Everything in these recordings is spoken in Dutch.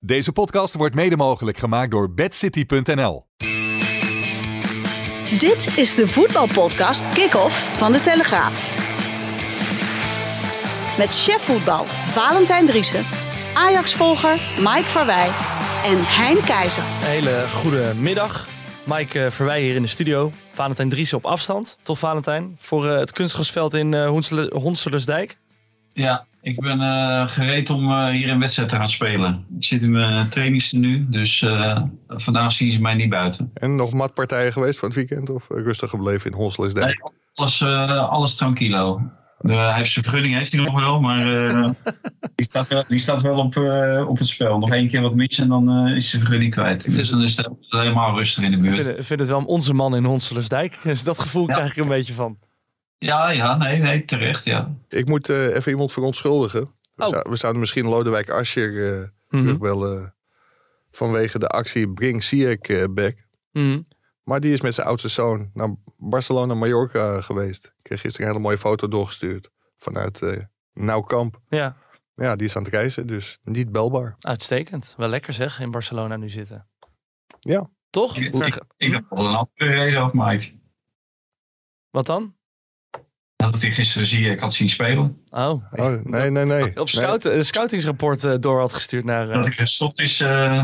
Deze podcast wordt mede mogelijk gemaakt door bedcity.nl. Dit is de voetbalpodcast Kick-Off van De Telegraaf. Met chef voetbal Valentijn Driessen, Ajax-volger Mike Verwij en Hein Keizer. Een hele goede middag. Mike uh, Verwij hier in de studio. Valentijn Driessen op afstand. Toch Valentijn? Voor uh, het kunstgrasveld in uh, Honselersdijk. Ja, ik ben gereed om hier een wedstrijd te gaan spelen. Ik zit in mijn trainingstenu, dus vandaag zien ze mij niet buiten. En nog matpartijen geweest van het weekend of rustig gebleven in Honselersdijk? Nee, alles, alles tranquilo. Hij heeft zijn vergunning heeft hij nog wel, maar uh, die, staat wel, die staat wel op, uh, op het spel. Nog één keer wat mis en dan is zijn vergunning kwijt. Dus dan is het helemaal rustig in de buurt. Ik vind, vind het wel onze man in Honselersdijk. Dus dat gevoel ja. krijg ik een beetje van. Ja, ja, nee, nee terecht, ja. Ik moet even iemand verontschuldigen. Oh. We, zouden misschien Lodewijk Asscher mm -hmm. terugbellen vanwege de actie Bring Sierk back. Mm -hmm. Maar die is met zijn oudste zoon naar Barcelona-Mallorca geweest. Ik kreeg gisteren een hele mooie foto doorgestuurd vanuit uh, Nauwkamp. Ja. Ja, die is aan het reizen, dus niet belbaar. Uitstekend. Wel lekker zeg, in Barcelona nu zitten. Ja. Toch? Ik, ik, ik heb wel een andere reden op, Mike. Wat dan? Dat hij gisteren zie ik had zien spelen. Oh. oh nee, nee, nee. Op scout, nee. een scoutingsrapport uh, door had gestuurd naar... Uh... Dat hij gestopt is uh,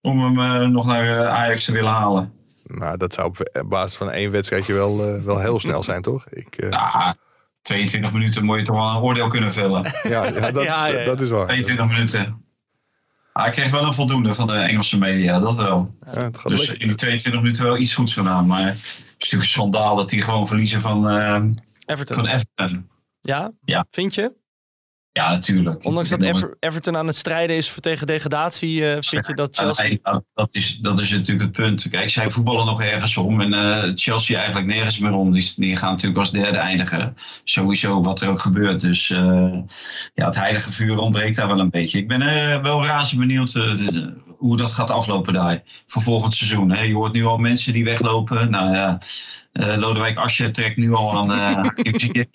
om hem nog naar Ajax te willen halen. Nou, dat zou op basis van één wedstrijdje wel, uh, wel heel snel zijn, toch? Ik, uh... ja, 22 minuten moet je toch wel een oordeel kunnen vellen. ja, ja, dat, ja, ja, dat is waar. 22 minuten. Ah, ik kreeg wel een voldoende van de Engelse media, dat wel. dus in die 22 minuten wel iets goeds gedaan. Maar het is natuurlijk een schandaal dat die gewoon verliezen van, uh, Everton. van Everton. Ja? ja? Vind je? Ja, natuurlijk. Ondanks dat Ever Everton aan het strijden is tegen degradatie, uh, vind je dat Chelsea... Ja, nee, dat, is, dat is natuurlijk het punt. Kijk, zij voetballen nog ergens om en uh, Chelsea eigenlijk nergens meer om. Die, die gaan natuurlijk als derde eindigen. Sowieso wat er ook gebeurt. Dus uh, ja, het heilige vuur ontbreekt daar wel een beetje. Ik ben wel razend benieuwd hoe dat gaat aflopen daar voor volgend seizoen. Hè. Je hoort nu al mensen die weglopen. Nou ja, Lodewijk Asje trekt nu al aan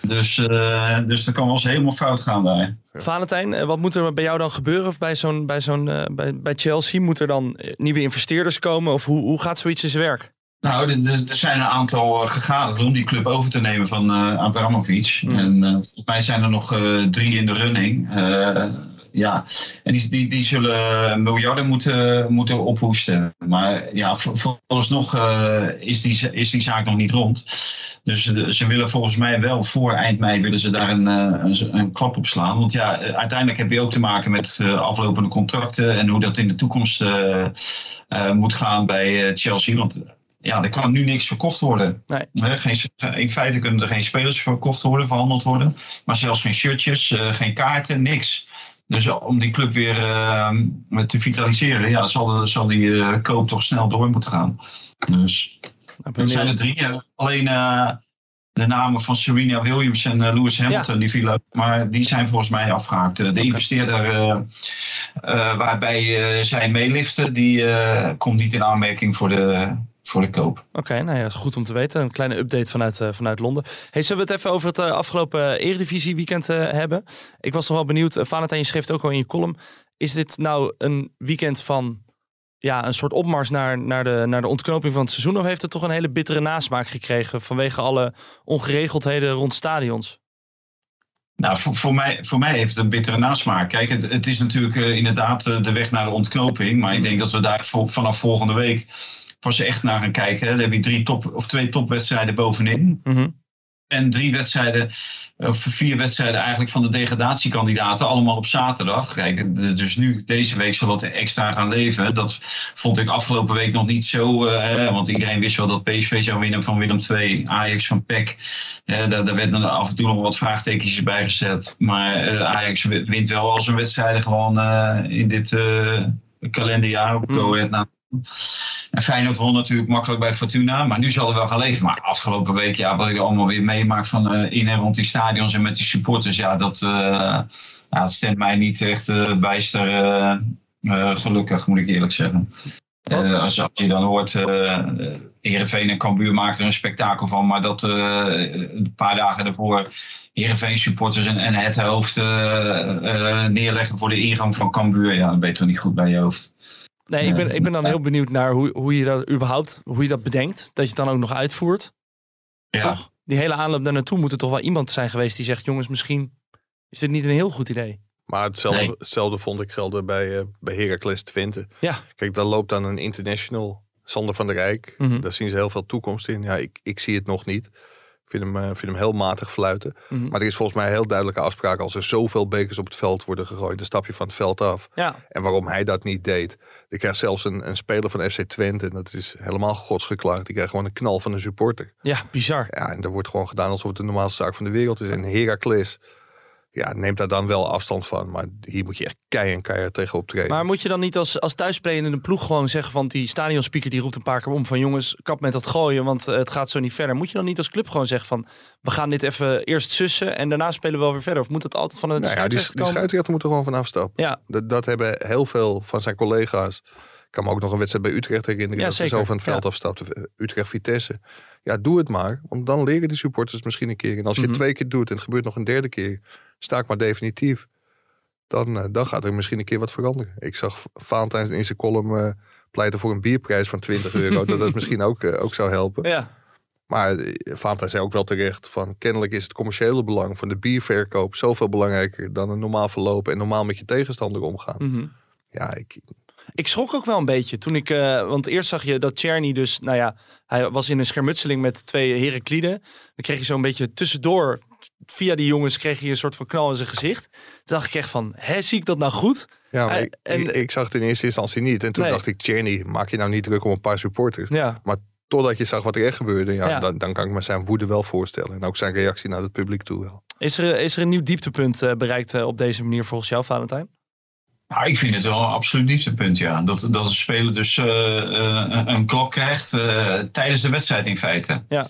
Dus, uh, dus dat kan wel eens helemaal fout gaan daar. Valentijn, wat moet er bij jou dan gebeuren bij, zo'n, bij, zo'n, uh, bij, bij Chelsea? Moet er dan nieuwe investeerders komen? Of hoe, hoe gaat zoiets in zijn werk? Nou, er, er zijn een aantal gegadigd om die club over te nemen van uh, Abramovic. Mm. En volgens mij zijn er nog drie in de running ja, en die, die, die zullen miljarden moeten, moeten ophoesten. Maar ja, vooralsnog uh, is, die, is die zaak nog niet rond. Dus de, ze willen volgens mij wel voor eind mei willen ze daar een, een, een, klap op slaan. Want ja, uiteindelijk heb je ook te maken met aflopende contracten en hoe dat in de toekomst uh, moet gaan bij Chelsea. Want ja, er kan nu niks verkocht worden. Nee. Geen, in feite kunnen er geen spelers verkocht worden, verhandeld worden. Maar zelfs geen shirtjes, geen kaarten, niks. Dus om die club weer uh, te vitaliseren, ja, zal, zal die uh, koop toch snel door moeten gaan. Dus er zijn er drie. Alleen uh, de namen van Serena Williams en Lewis Hamilton, ja. die vielen Maar die zijn volgens mij afgehaakt. De okay. investeerder waarbij zij meeliften, die komt niet in aanmerking voor de, voor de koop. Oké, okay, nou ja, goed om te weten. Een kleine update vanuit, uh, vanuit Londen. Hey, zullen we het even over het uh, afgelopen Eredivisie weekend uh, hebben? Ik was nog wel benieuwd. Valentijn, je schreef ook al in je column. Is dit nou een weekend van ja, een soort opmars naar, naar, de, naar de ontknoping van het seizoen? Of heeft het toch een hele bittere nasmaak gekregen vanwege alle ongeregeldheden rond stadions? Nou, voor, voor, mij, voor mij heeft het een bittere nasmaak. Kijk, het, het is natuurlijk inderdaad de weg naar de ontknoping. Maar ik denk dat we daar vanaf volgende week pas echt naar gaan kijken. Dan heb je drie top, of twee topwedstrijden bovenin. Mm -hmm. En drie wedstrijden, of vier wedstrijden eigenlijk van de degradatiekandidaten, allemaal op zaterdag. Kijk, dus nu, deze week zal dat extra gaan leven. Dat vond ik afgelopen week nog niet zo, uh, want iedereen wist wel dat PSV zou winnen van Willem II, Ajax van PEC. Daar, daar werden af en toe nog wat vraagtekens bij gezet. Maar uh, Ajax wint wel al zijn wedstrijden gewoon in dit kalenderjaar op mm. Go Ahead. En Feyenoord won natuurlijk makkelijk bij Fortuna. Maar nu zal er wel gaan leven. Maar afgelopen week, ja, wat ik allemaal weer meemaak van uh, in en rond die stadions en met die supporters. Ja, dat, uh, ja, dat stemt mij niet echt uh, bijster gelukkig, moet ik eerlijk zeggen. als, als je dan hoort, uh, Heerenveen en Cambuur maken er een spektakel van. Maar dat een paar dagen daarvoor Heerenveen supporters en, en het hoofd neerleggen voor de ingang van Cambuur. Ja, dat ben je toch niet goed bij je hoofd. Nee, ik ben, ik ben dan heel benieuwd naar hoe, hoe je dat überhaupt, hoe je dat bedenkt. Dat je het dan ook nog uitvoert. Ja. Toch? Die hele aanloop daar naartoe moet er toch wel iemand zijn geweest die zegt, jongens, misschien is dit niet een heel goed idee. Maar hetzelfde, hetzelfde vond ik gelden bij, uh, bij Heracles Twente. Ja. Kijk, daar loopt dan een international, Sander van der Rijk. Mhm. Daar zien ze heel veel toekomst in. Ja, ik, ik zie het nog niet vind hem, uh, vind hem heel matig fluiten. Mhm. Maar er is volgens mij een heel duidelijke afspraak. Als er zoveel bekers op het veld worden gegooid, dan stap je van het veld af. Ja. En waarom hij dat niet deed. Ik krijg zelfs een, een speler van FC Twente. En dat is helemaal godsgeklaagd. Die krijgt gewoon een knal van een supporter. Ja, bizar. Ja, en er wordt gewoon gedaan alsof het de normaalste zaak van de wereld is. En Heracles ja, neemt daar dan wel afstand van. Maar hier moet je echt kei en keihard tegen optreden. Maar moet je dan niet als, als thuisspeler in de ploeg gewoon zeggen... van die stadionspeaker die roept een paar keer om van... jongens, kap met dat gooien, want eh, het gaat zo niet verder. Moet je dan niet als club gewoon zeggen van... we gaan dit even eerst sussen en daarna spelen we wel weer verder? Of moet het altijd van het nou ja, die, die scheidsrechter moet er gewoon van afstappen. Ja. Dat, dat hebben heel veel van zijn collega's... Ik kan me ook nog een wedstrijd bij Utrecht herinneren. Ja, dat zeker. ze zo van het veld ja. afstapte. Utrecht-Vitesse. Ja, doe het maar. Want dan leren die supporters misschien een keer. En als je het mhm. twee keer doet en het gebeurt nog een derde keer sta ik maar definitief. Dan, uh, dan gaat er misschien een keer wat veranderen. Ik zag Valentijn in zijn column uh, pleiten voor een bierprijs van 20 euro. dat dat misschien ook, uh, ook zou helpen. Ja. Maar Valentijn zei ook wel terecht van kennelijk is het commerciële belang van de bierverkoop zoveel belangrijker dan een normaal verloop en normaal met je tegenstander omgaan. Mm -hmm. Ja, ik, ik schrok ook wel een beetje toen ik, uh, want eerst zag je dat Czerny dus, nou ja, hij was in een schermutseling met twee Herakliden. Dan kreeg je zo'n beetje tussendoor, via die jongens kreeg je een soort van knal in zijn gezicht. Toen dacht ik echt van, hè, zie ik dat nou goed? Ja, maar ik, en, ik, zag het in eerste instantie niet. En toen dacht ik, Czerny, maak je nou niet druk om een paar supporters. Ja. Maar totdat je zag wat er echt gebeurde, ja, Dan, dan, kan ik me zijn woede wel voorstellen. En ook zijn reactie naar het publiek toe wel. Is er, is er een nieuw dieptepunt uh, bereikt uh, op deze manier volgens jou, Valentijn? Nou, ik vind het wel een absoluut dieptepunt, ja. Dat, dat een speler dus uh, uh, een klok krijgt uh, tijdens de wedstrijd in feite. Ja.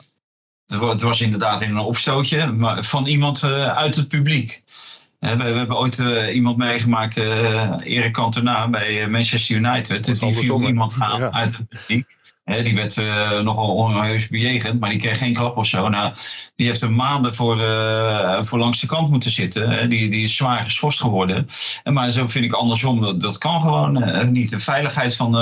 Het, was inderdaad in een opstootje maar van iemand uit het publiek. We, we, hebben ooit iemand meegemaakt, Erik Cantona bij Manchester United. Die viel iemand aan uit het publiek die werd uh, nogal onheus bejegend, maar die kreeg geen klap of zo. Nou, die heeft er maanden voor, uh, voor langs de kant moeten zitten. Die, die is zwaar geschorst geworden. En, maar zo vind ik andersom, dat, dat kan gewoon uh, niet. De veiligheid van,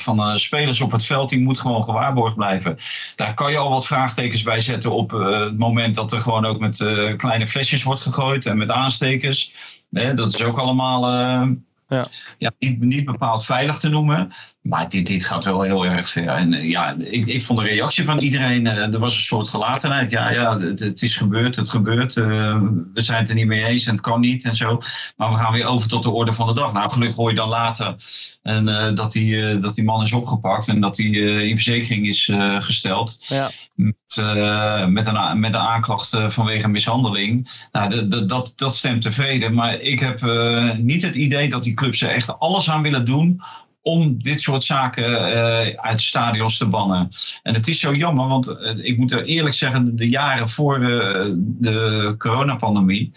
van spelers op het veld die moet gewoon gewaarborgd blijven. Daar kan je al wat vraagtekens bij zetten op het moment dat er gewoon ook met kleine flesjes wordt gegooid en met aanstekers. dat is ook allemaal ja. Ja, niet, niet bepaald veilig te noemen. Maar dit, dit gaat wel heel erg ver. En eh, ja, ik, ik vond de reactie van iedereen, uh, er was een soort gelatenheid. Ja, ja het, het is gebeurd, het gebeurt. Uh, we zijn het er niet mee eens en het kan niet en zo. Maar we gaan weer over tot de orde van de dag. Nou, gelukkig hoor je dan later en, dat, die, dat die man is opgepakt en dat die in verzekering is gesteld. Ja. Met, met, een, met een aanklacht vanwege mishandeling. Nou, dat, dat stemt tevreden. Maar ik heb niet het idee dat die clubs er echt alles aan willen doen om dit soort zaken uh, uit stadions te bannen. En het is zo jammer, want uh, ik moet er eerlijk zeggen, de jaren voor uh, de coronapandemie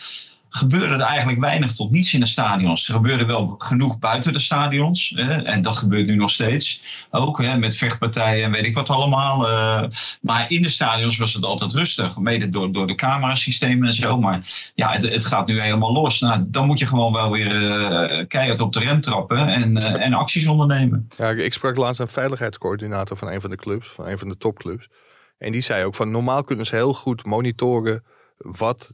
gebeurde er eigenlijk weinig tot niets in de stadions. Er gebeurde wel genoeg buiten de stadions. Hè, en dat gebeurt nu nog steeds. Ook hè, met vechtpartijen en weet ik wat allemaal. Uh, maar in de stadions was het altijd rustig. Mede door, door de camerasystemen en zo. Maar ja, het, het gaat nu helemaal los. Nou, dan moet je gewoon wel weer uh, keihard op de rem trappen en, uh, en acties ondernemen. Ja, ik sprak laatst een veiligheidscoördinator van een van de clubs. Van een van de topclubs. En die zei ook van normaal kunnen ze heel goed monitoren wat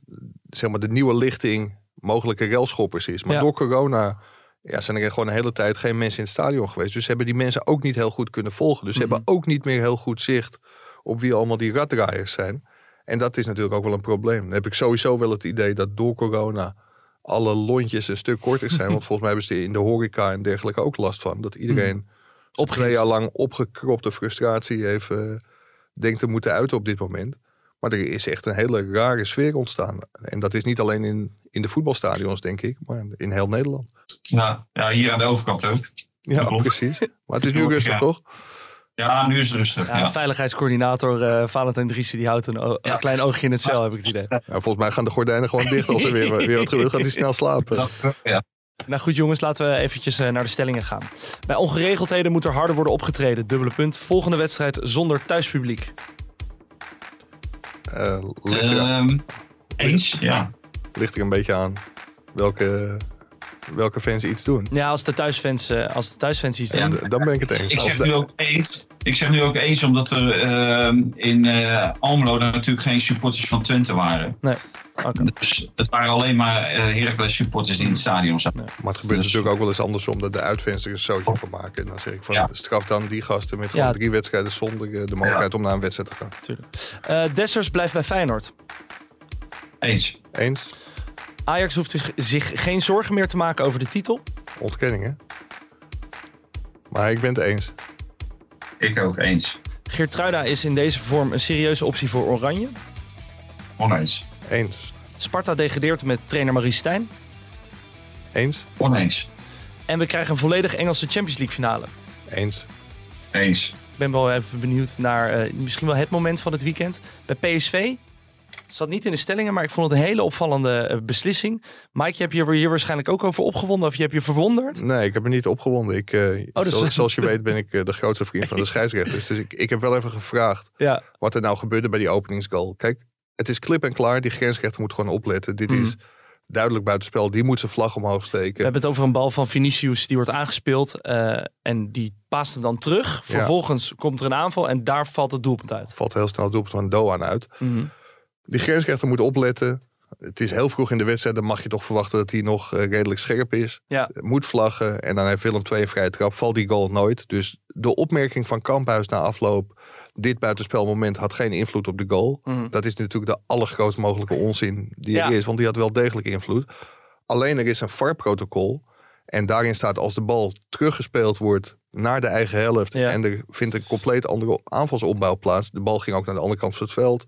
zeg maar, de nieuwe lichting mogelijke relschoppers is. Maar door corona ja, zijn er gewoon een hele tijd geen mensen in het stadion geweest. Dus hebben die mensen ook niet heel goed kunnen volgen. Dus ze hebben mhm. ook niet meer heel goed zicht op wie allemaal die raddraaiers zijn. En dat is natuurlijk ook wel een probleem. Dan heb ik sowieso wel het idee dat door corona alle lontjes een stuk korter zijn. Want volgens mij hebben ze in de horeca en dergelijke ook last van. Dat iedereen mm. op twee jaar lang opgekropte frustratie even denkt te moeten uiten op dit moment. Maar er is echt een hele rare sfeer ontstaan. En dat is niet alleen in, in de voetbalstadions, denk ik, maar in heel Nederland. Ja, ja hier aan de overkant ook. Ja, precies. Maar het is nu rustig, toch? Ja, nu is het rustig. Ja, Veiligheidscoördinator uh, Valentijn Driessen, die houdt een, klein oogje in het cel, heb ik het idee. Ja, volgens mij gaan de gordijnen gewoon dicht als er weer, weer wat gebeurt. Gaat hij snel slapen. Ja. Nou goed jongens, laten we eventjes uh, naar de stellingen gaan. Bij ongeregeldheden moet er harder worden opgetreden. Dubbele punt. Volgende wedstrijd zonder thuispubliek. Uh, eens, ja. Ligt er een beetje aan welke welke fans iets doen. Ja, als de thuisfans, uh, als de thuisfans iets doen. dan ben ik het eens. Ik zeg nu ook eens. Ik zeg nu ook eens omdat er uh, in uh, Almelo natuurlijk geen supporters van Twente waren. Nee. Okay. Dus het waren alleen maar Heracles supporters die in het stadion zaten. Nee. Maar het gebeurt dus... natuurlijk ook wel eens andersom dat de uitfans er een zootje van maken. En dan zeg ik van ja. straf dan die gasten met gewoon ja. drie wedstrijden zonder de mogelijkheid ja. om naar een wedstrijd te gaan. Tuurlijk. Dessers blijft bij Feyenoord. Eens. Eens. Ajax hoeft zich geen zorgen meer te maken over de titel. Ontkenning, hè? Maar ik ben het eens. Ik ook eens. Geertruida is in deze vorm een serieuze optie voor Oranje. Oneens. Eens. Sparta degradeert met trainer Marie Stijn. Eens. Oneens. En we krijgen een volledig Engelse Champions League finale. Eens. Eens. Ik ben wel even benieuwd naar uh, misschien wel het moment van het weekend. Bij PSV zat niet in de stellingen, maar ik vond het een hele opvallende eh, beslissing. Mike, je hebt je hier waarschijnlijk ook over opgewonden of je hebt je verwonderd? Nee, ik heb me niet opgewonden. Ik, uh, oh, dus... zoals, zoals, je weet ben ik uh, de grootste vriend van de scheidsrechters. Dus ik, ik heb wel even gevraagd ja. wat er nou gebeurde bij die openingsgoal. Kijk, het is klip en klaar. Die grensrechter moet gewoon opletten. Dit mm. is duidelijk buitenspel. Die moet zijn vlag omhoog steken. We hebben het over een bal van Vinicius die wordt aangespeeld. Uh, en die paast hem dan terug. Vervolgens ja. komt er een aanval en daar valt het doelpunt uit. Valt heel snel het doelpunt van Doan uit. Mm. Die grensrechter moet opletten. Het is heel vroeg in de wedstrijd. Dan mag je toch verwachten dat hij nog uh, redelijk scherp is. Ja. Moet vlaggen. En dan heeft Willem 2 een vrije trap. Valt die goal nooit. Dus de opmerking van Kamphuis na afloop. Dit buitenspelmoment had geen invloed op de goal. Mm. Dat is natuurlijk de allergrootst mogelijke onzin die er is. Want die had wel degelijk invloed. Alleen er is een VAR-protocol. En daarin staat als de bal teruggespeeld wordt naar de eigen helft. Ja. En er vindt een compleet andere aanvalsopbouw plaats. De bal ging ook naar de andere kant van het veld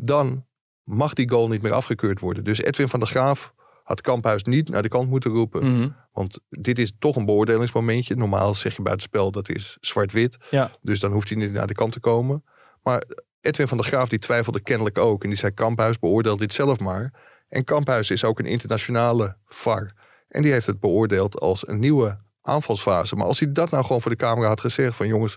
dan mag die goal niet meer afgekeurd worden. Dus Edwin van der Graaf had Kamphuis niet naar de kant moeten roepen. Mhm. Want dit is toch een beoordelingsmomentje. Normaal zeg je buitenspel dat is zwart-wit. Ja. Dus dan hoeft hij niet naar de kant te komen. Maar Edwin van der Graaf die twijfelde kennelijk ook. En die zei Kamphuis beoordeelt dit zelf maar. En Kamphuis is ook een internationale VAR. En die heeft het beoordeeld als een nieuwe aanvalsfase. Maar als hij dat nou gewoon voor de camera had gezegd van jongens,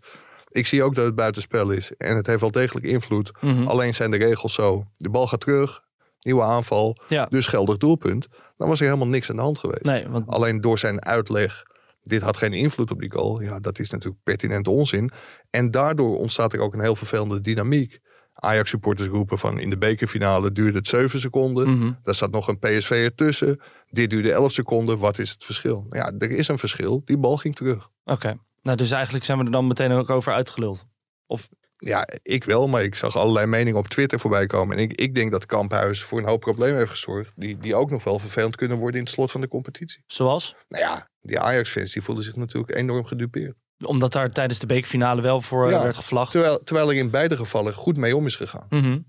ik zie ook dat het buitenspel is. En het heeft wel degelijk invloed. Mhm. Alleen zijn de regels zo. De bal gaat terug. Nieuwe aanval. Ja. Dus geldig doelpunt. Dan was er helemaal niks aan de hand geweest. Nee, want... Alleen door zijn uitleg. Dit had geen invloed op die goal. Ja, dat is natuurlijk pertinent onzin. En daardoor ontstaat er ook een heel vervelende dynamiek. Ajax supporters roepen van in de bekerfinale duurde het 7 seconden. Mm Daar zat nog een PSV ertussen. Dit duurde 11 seconden. Wat is het verschil? Nou ja, er is een verschil. Die bal ging terug. Oké. Nou, dus eigenlijk zijn we er dan meteen ook over uitgeluld. Of... Ja, ik wel, maar ik zag allerlei meningen op Twitter voorbij komen. En ik, ik denk dat Kamphuis voor een hoop problemen heeft gezorgd. Die, die ook nog wel vervelend kunnen worden in het slot van de competitie. Zoals? Nou ja, die Ajax-fans die voelden zich natuurlijk enorm gedupeerd. Omdat daar tijdens de bekerfinale wel voor ja, werd gevlacht. Terwijl, terwijl er in beide gevallen goed mee om is gegaan. Mm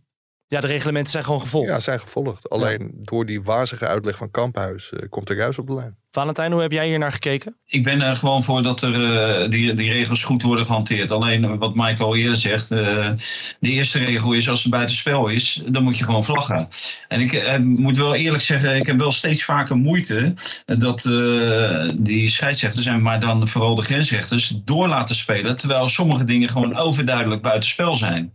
Ja, de reglementen zijn gewoon gevolgd. Ja, zijn gevolgd. Alleen door die wazige uitleg van Kamphuis uh, komt er juist op de lijn. Valentijn, hoe heb jij hier naar gekeken? Ik ben er gewoon voor dat er, uh, die, die regels goed worden gehanteerd. Alleen wat Michael eerder zegt. Uh, de eerste regel is als het buitenspel is, dan moet je gewoon vlaggen. En ik uh, moet wel eerlijk zeggen, ik heb wel steeds vaker moeite dat die scheidsrechters, en maar dan vooral de grensrechters, door laten spelen. Terwijl sommige dingen gewoon overduidelijk buitenspel zijn.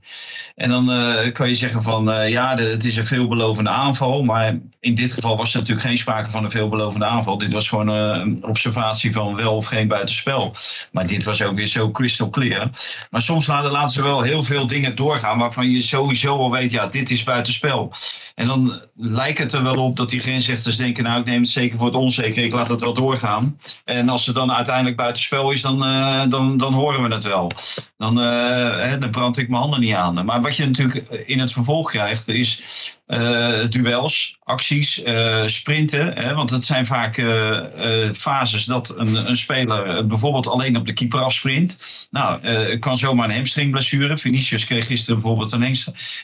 En dan kan je zeggen van ja, het is een veelbelovende aanval. Maar in dit geval was er natuurlijk geen sprake van een veelbelovende aanval. Dit was gewoon een observatie van wel of geen buitenspel. Maar dit was ook weer zo crystal clear. Maar soms laten, ze wel heel veel dingen doorgaan waarvan je sowieso al weet, ja, dit is buitenspel. En dan lijkt het er wel op dat die grensrechters denken, nou, ik neem het zeker voor het onzeker, ik laat het wel doorgaan. En als het dan uiteindelijk buitenspel is, dan, uh, dan, dan horen we het wel. Dan, uh, dan brand ik mijn handen niet aan. Maar wat je natuurlijk in het vervolg krijgt, is duels, acties, uh, sprinten. Hè, want het zijn vaak uh, fases dat een, een speler bijvoorbeeld alleen op de keeper afsprint. Nou, kan zomaar een hamstringblessure. Vinicius kreeg gisteren bijvoorbeeld een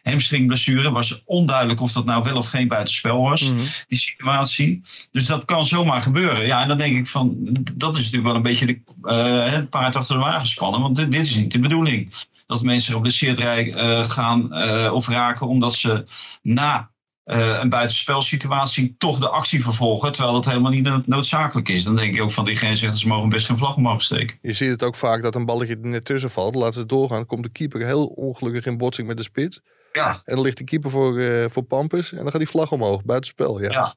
hamstringblessure. Was onduidelijk of dat nou wel of geen buitenspel was, mm -hmm. die situatie. Dus dat kan zomaar gebeuren. Ja, en dan denk ik van, dat is natuurlijk wel een beetje de, het paard achter de wagen spannen. Want dit, dit is niet de bedoeling dat mensen geblesseerd uh, gaan uh, of raken omdat ze na uh, een buitenspelsituatie toch de actie vervolgen, terwijl dat helemaal niet noodzakelijk is. Dan denk ik ook van die grensrechters mogen best een vlag omhoog steken. Je ziet het ook vaak dat een balletje er net tussen valt, laat ze doorgaan, komt de keeper heel ongelukkig in botsing met de spits. Ja. En dan ligt de keeper voor, voor Pampus en dan gaat die vlag omhoog, buitenspel. Ja. ja.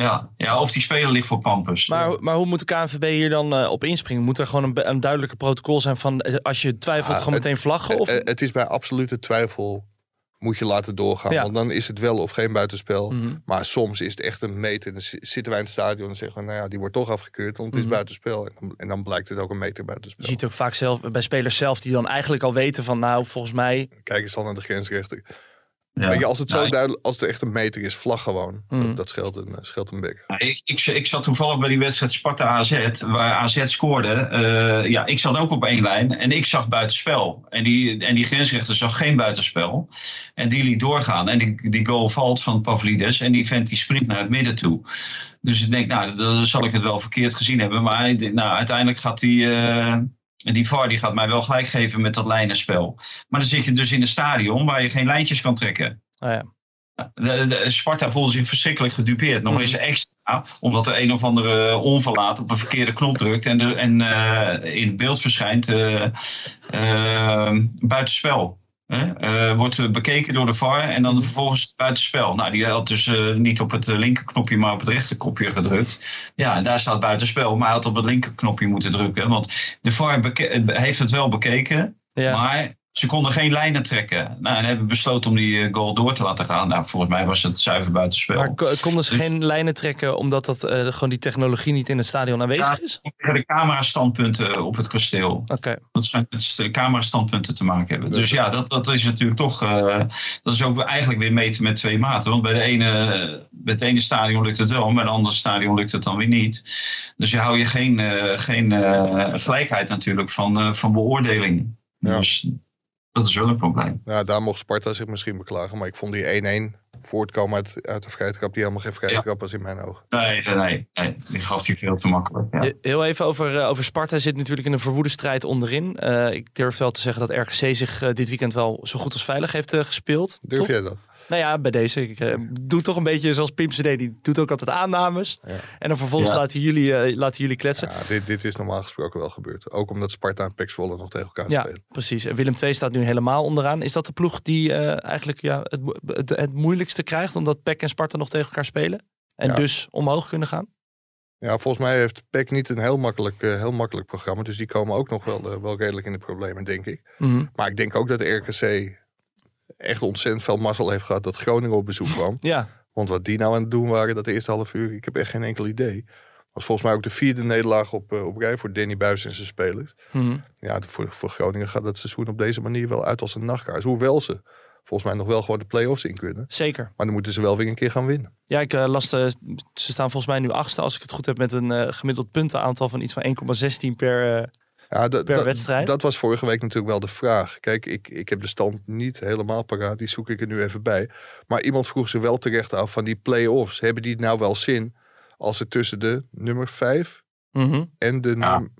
Ja, ja, of die speler ligt voor Pampus. Maar, maar hoe moet de KNVB hier dan uh, op inspringen? Moet er gewoon een, een duidelijke protocol zijn van eh, als je twijfelt, gewoon meteen vlaggen? Of? Het, het is bij absolute twijfel moet je laten doorgaan. Ja. Want dan is het wel of geen buitenspel. Mm -hmm. Maar soms is het echt een meter. Dan zitten wij in het stadion en zeggen we, nou ja, die wordt toch afgekeurd, want het is mm -hmm. buitenspel. En dan, en dan, blijkt het ook een meter buitenspel. Je ziet ook vaak zelf bij spelers zelf die dan eigenlijk al weten van, nou, volgens mij. Kijk eens dan naar de grensrechter. Ja. Je, als het zo nou, duidelijk, als het echt een meter is, vlag gewoon. Mm. Dat, dat, scheelt een, scheelt een bek. Ik, ik, ik, zat toevallig bij die wedstrijd Sparta-AZ, waar AZ scoorde. Uh, ja, ik zat ook op één lijn en ik zag buitenspel. En die, en die grensrechter zag geen buitenspel. En die liet doorgaan. En die, die goal valt van Pavlidis en die vent die sprint naar het midden toe. Dus ik denk, nou, dan zal ik het wel verkeerd gezien hebben. Maar nou, uiteindelijk gaat hij... Uh, en die VAR die gaat mij wel gelijk geven met dat lijnenspel. Maar dan zit je dus in een stadion waar je geen lijntjes kan trekken. Oh ja. De, de, Sparta voelde zich verschrikkelijk gedupeerd. Nog eens extra, omdat er een of andere onverlaat op een verkeerde knop drukt en, de, en uh, in beeld verschijnt uh, uh, buitenspel. Uh, wordt bekeken door de VAR en dan vervolgens buitenspel. Nou, die had dus uh, niet op het linkerknopje, maar op het rechterknopje gedrukt. Ja, en daar staat buitenspel, maar hij had op het linkerknopje moeten drukken. Want de VAR heeft het wel bekeken, ja. maar ze konden geen lijnen trekken. Nou, en hebben besloten om die goal door te laten gaan. Nou, volgens mij was het zuiver buitenspel. Maar konden ze dus, geen lijnen trekken omdat dat, uh, gewoon die technologie niet in het stadion aanwezig ja, is? De camerastandpunten op het kasteel. Oké. Okay. Dat schijnt met de camerastandpunten te maken hebben. Dus ja, dat, dat is natuurlijk toch... Uh, dat is ook eigenlijk weer meten met twee maten. Want bij, de ene, bij het ene stadion lukt het wel, bij het andere stadion lukt het dan weer niet. Dus je hou je geen, uh, geen gelijkheid natuurlijk van, van beoordeling. Ja. Dus dat is wel een probleem. Ja, daar mocht Sparta zich misschien beklagen. Maar ik vond die 1-1 voortkomen uit, uit de vrije trap die helemaal geen vrije ja. trap was in mijn ogen. Nee, nee, nee. Die gaf hij veel te makkelijk. Ja. Heel even over, uh, over Sparta zit natuurlijk in een verwoede strijd onderin. Uh, ik durf wel te zeggen dat RKC zich uh, dit weekend wel zo goed als veilig heeft gespeeld. Durf jij dat? Nou ja, bij deze. Ik uh, doe toch een beetje zoals Pim CD. Die doet ook altijd aannames. Ja. En dan vervolgens ja. laten, jullie, uh, laten jullie kletsen. Ja, dit, dit is normaal gesproken wel gebeurd. Ook omdat Sparta en Pek Zwolle nog tegen elkaar ja, spelen. precies. En Willem II staat nu helemaal onderaan. Is dat de ploeg die uh, eigenlijk ja, het, het, het, moeilijkste krijgt? Omdat Pek en Sparta nog tegen elkaar spelen? En dus omhoog kunnen gaan? Ja, volgens mij heeft Pek niet een heel makkelijk, heel makkelijk programma. Dus die komen ook nog wel, wel redelijk in de problemen, denk ik. Mm -hmm. Maar ik denk ook dat de RKC echt ontzettend veel mazzel heeft gehad dat Groningen op bezoek kwam. Ja. Want wat die nou aan het doen waren dat eerste half uur, ik heb echt geen enkel idee. was volgens mij ook de vierde nederlaag op, uh, op rij voor Danny Buis en zijn spelers. -hmm. Ja, voor, voor Groningen gaat dat seizoen op deze manier wel uit als een nachtkaars. Hoewel ze volgens mij nog wel gewoon de play-offs in kunnen. Zeker. Maar dan moeten ze wel weer een keer gaan winnen. Ja, ik uh, las ze staan volgens mij nu achtste als ik het goed heb met een uh, gemiddeld puntenaantal van iets van 1,16 per... Ja, dat, per wedstrijd. Dat was vorige week natuurlijk wel de vraag. Kijk, ik, ik heb de stand niet helemaal paraat. Die zoek ik er nu even bij. Maar iemand vroeg zich wel terecht af van die play-offs. Hebben die nou wel zin als het tussen de nummer 5 mm -hmm. en de ja. nummer...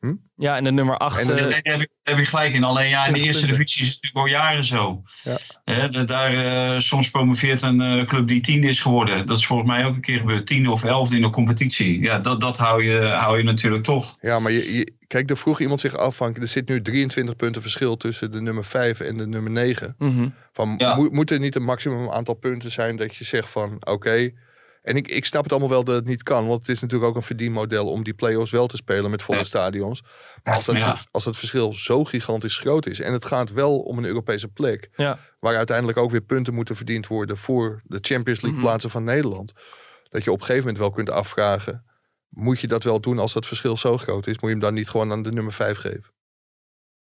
Hm? Ja, en de nummer 8. En de, uh, daar heb, heb je gelijk in. Alleen ja, in de eerste punten. divisie is het natuurlijk al jaren zo. Ja. He, de, daar, uh, soms promoveert een uh, club die tiende is geworden. Dat is volgens mij ook een keer gebeurd. Tiende of elfde in de competitie. Ja, dat, dat hou, je, hou je natuurlijk toch. Ja, maar je, je, kijk, er vroeg iemand zich af van... Er zit nu 23 punten verschil tussen de nummer 5 en de nummer 9. Mm -hmm. van, Ja. moet, moet er niet een maximum aantal punten zijn dat je zegt van... Oké, en ik, ik snap het allemaal wel dat het niet kan. Want het is natuurlijk ook een verdienmodel om die play-offs wel te spelen met volle Ja. stadions. Maar als dat, Ja. als dat verschil zo gigantisch groot is. En het gaat wel om een Europese plek. Ja. Waar uiteindelijk ook weer punten moeten verdiend worden voor de Champions League Mhm. plaatsen van Nederland. Dat je op een gegeven moment wel kunt afvragen. Moet je dat wel doen als dat verschil zo groot is? Moet je hem dan niet gewoon aan de nummer 5 geven?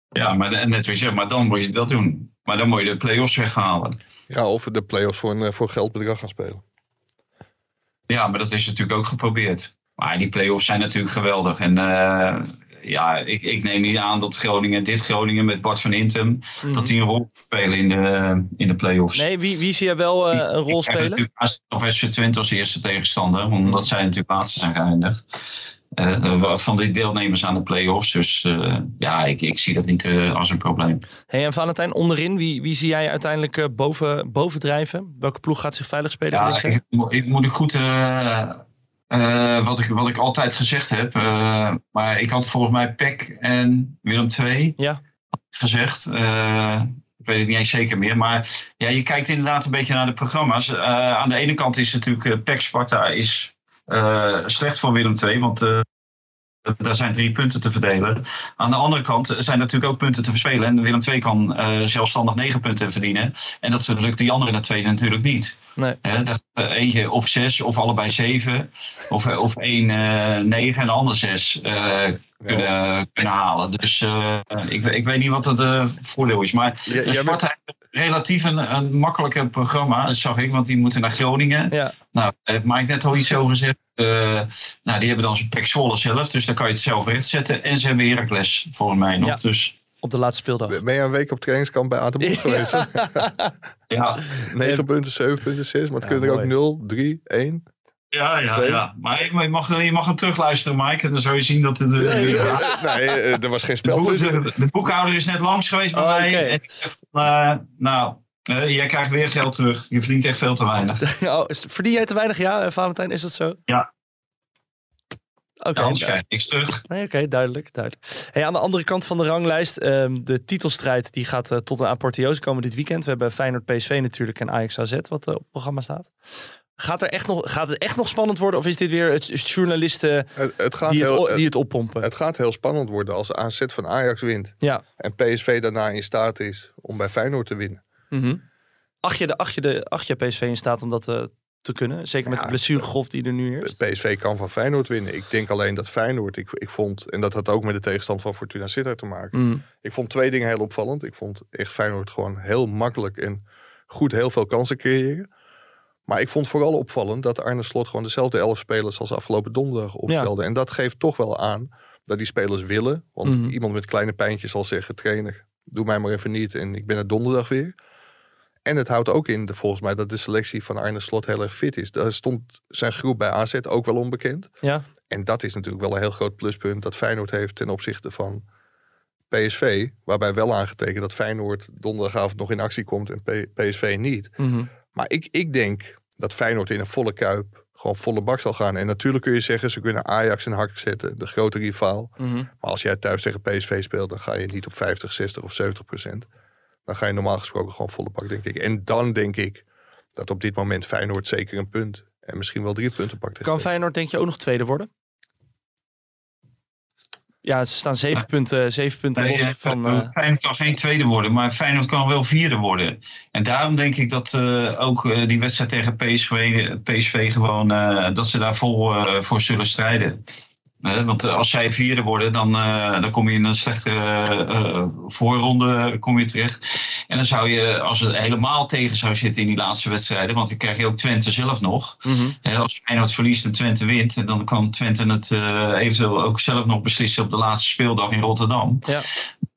Ja, maar de- net je zegt, maar dan moet je dat doen. Maar dan moet je de play-offs weghalen. Ja, of de play-offs voor, een, voor geldbedrag gaan spelen. Ja, maar dat is natuurlijk ook geprobeerd. Maar die play-offs zijn natuurlijk geweldig. En uh, ja, ik, ik neem niet aan dat Groningen, dit Groningen met Bart van Intem, dat mhm. die een rol spelen in de, in de play-offs. Nee, wie, wie zie je wel uh, een rol ik spelen? Natuurlijk of FC Twente als eerste tegenstander, omdat mhm. zij natuurlijk laatste zijn geëindigd. Uh, van die deelnemers aan de play-offs. Dus uh, ja, ik, ik zie dat niet als een probleem. Hey, en Valentijn, onderin, wie, wie zie jij uiteindelijk boven, bovendrijven? Welke ploeg gaat zich veilig spelen? Ja, ik, ik, moet ik goed uh, wat, ik, wat ik altijd gezegd heb. Uh, maar ik had volgens mij Peck en Willem II ja. gezegd. Uh, ik weet het niet eens zeker meer. Maar ja, je kijkt inderdaad een beetje naar de programma's. aan de ene kant is natuurlijk Peck Sparta is slecht voor Willem II. Want daar zijn drie punten te verdelen. Aan de andere kant zijn natuurlijk ook punten te verspelen. En Willem II kan uh, zelfstandig negen punten verdienen. En dat lukt die andere twee natuurlijk niet. Nee. dat uh, eentje of zes, of allebei zeven. Of, eh, of één uh, negen en de ander zes kunnen, kunnen halen. Dus ik, ik weet niet wat het voordeel is. Maar ja, Sparta heeft relatief een, een makkelijker programma, dat zag ik. Want die moeten naar Groningen. Ja. Nou, heeft Mike net al iets over gezegd. Uh, nou, die hebben dan zijn Pek zelf, dus daar kan je het zelf rechtzetten. En ze hebben Heracles, volgens mij nog. Dus, op de laatste speeldag. Ben je een week op trainingskamp bij Atenboek ja. geweest? ja. 9 punten, 7 punten, 6. Maar het ja, kunnen er ook 0, 3, 1. Ja, ja, ja. Maar je mag, je mag hem terugluisteren, Mike. En dan zou je zien dat... De, de, nee, eh, er was geen spel de, de, de, boekhouder is net langs geweest bij oh, mij. Okay. En ik zeg, uh, nou, uh, jij krijgt weer geld terug. Je verdient echt veel te weinig. oh, verdien jij te weinig, ja, Valentijn? Is dat zo? Ja. Oké. Okay, anders krijg ik niks terug. Nee, Oké, duidelijk. duidelijk. Hey, aan de andere kant van de ranglijst, um, de titelstrijd die gaat uh, tot een apotheose komen dit weekend. We hebben Feyenoord PSV natuurlijk en Ajax AZ wat uh, op het programma staat. Gaat, er echt nog, gaat het echt nog spannend worden? Of is dit weer het, journalisten het, het gaat die, heel, het, die het oppompen? Het gaat heel spannend worden als AZ van Ajax wint. Ja. En PSV daarna in staat is om bij Feyenoord te winnen. Mm -hmm. acht, je de, acht, je de, acht je PSV in staat om dat uh, te kunnen? Zeker met ja, de blessuregolf die er nu is. PSV kan van Feyenoord winnen. Ik denk alleen dat Feyenoord, ik, ik vond, en dat had ook met de tegenstand van Fortuna Sittard te maken. Mm. Ik vond twee dingen heel opvallend. Ik vond echt Feyenoord gewoon heel makkelijk en goed heel veel kansen creëren. Maar ik vond vooral opvallend dat Arne Slot gewoon dezelfde elf spelers als afgelopen donderdag opstelde. En dat geeft toch wel aan dat die spelers willen. Want mm. iemand met kleine pijntjes zal zeggen, trainer, doe mij maar even niet en ik ben er donderdag weer. En het houdt ook in, volgens mij, dat de selectie van Arne Slot heel erg fit is. Daar stond zijn groep bij AZ ook wel onbekend. Ja. En dat is natuurlijk wel een heel groot pluspunt dat Feyenoord heeft ten opzichte van PSV. Waarbij wel aangetekend dat Feyenoord donderdagavond nog in actie komt en PSV niet. Mm maar ik, ik denk dat Feyenoord in een volle kuip gewoon volle bak zal gaan. En natuurlijk kun je zeggen, ze kunnen Ajax in hak zetten, de grote rivaal. Mhm. Maar als jij thuis tegen PSV speelt, dan ga je niet op 50, 60 of 70 procent. Dan ga je normaal gesproken gewoon volle bak, denk ik. En dan denk ik dat op dit moment Feyenoord zeker een punt en misschien wel drie punten pakt. Kan Feyenoord denk je ook nog tweede worden? Ja, ze staan zeven punten, zeven punten nee, los van... Uh... Feyenoord kan geen tweede worden, maar Feyenoord kan wel vierde worden. En daarom denk ik dat uh, ook uh, die wedstrijd tegen PSV, PSV gewoon... dat ze daar vol voor zullen strijden. Want als zij vierde worden, dan, dan kom je in een slechtere voorronde kom je terecht. En dan zou je, als het helemaal tegen zou zitten in die laatste wedstrijden, want dan krijg je ook Twente zelf nog. Mm -hmm. als Feyenoord verliest en Twente wint, dan kan Twente het eventueel ook zelf nog beslissen op de laatste speeldag in Rotterdam. Ja.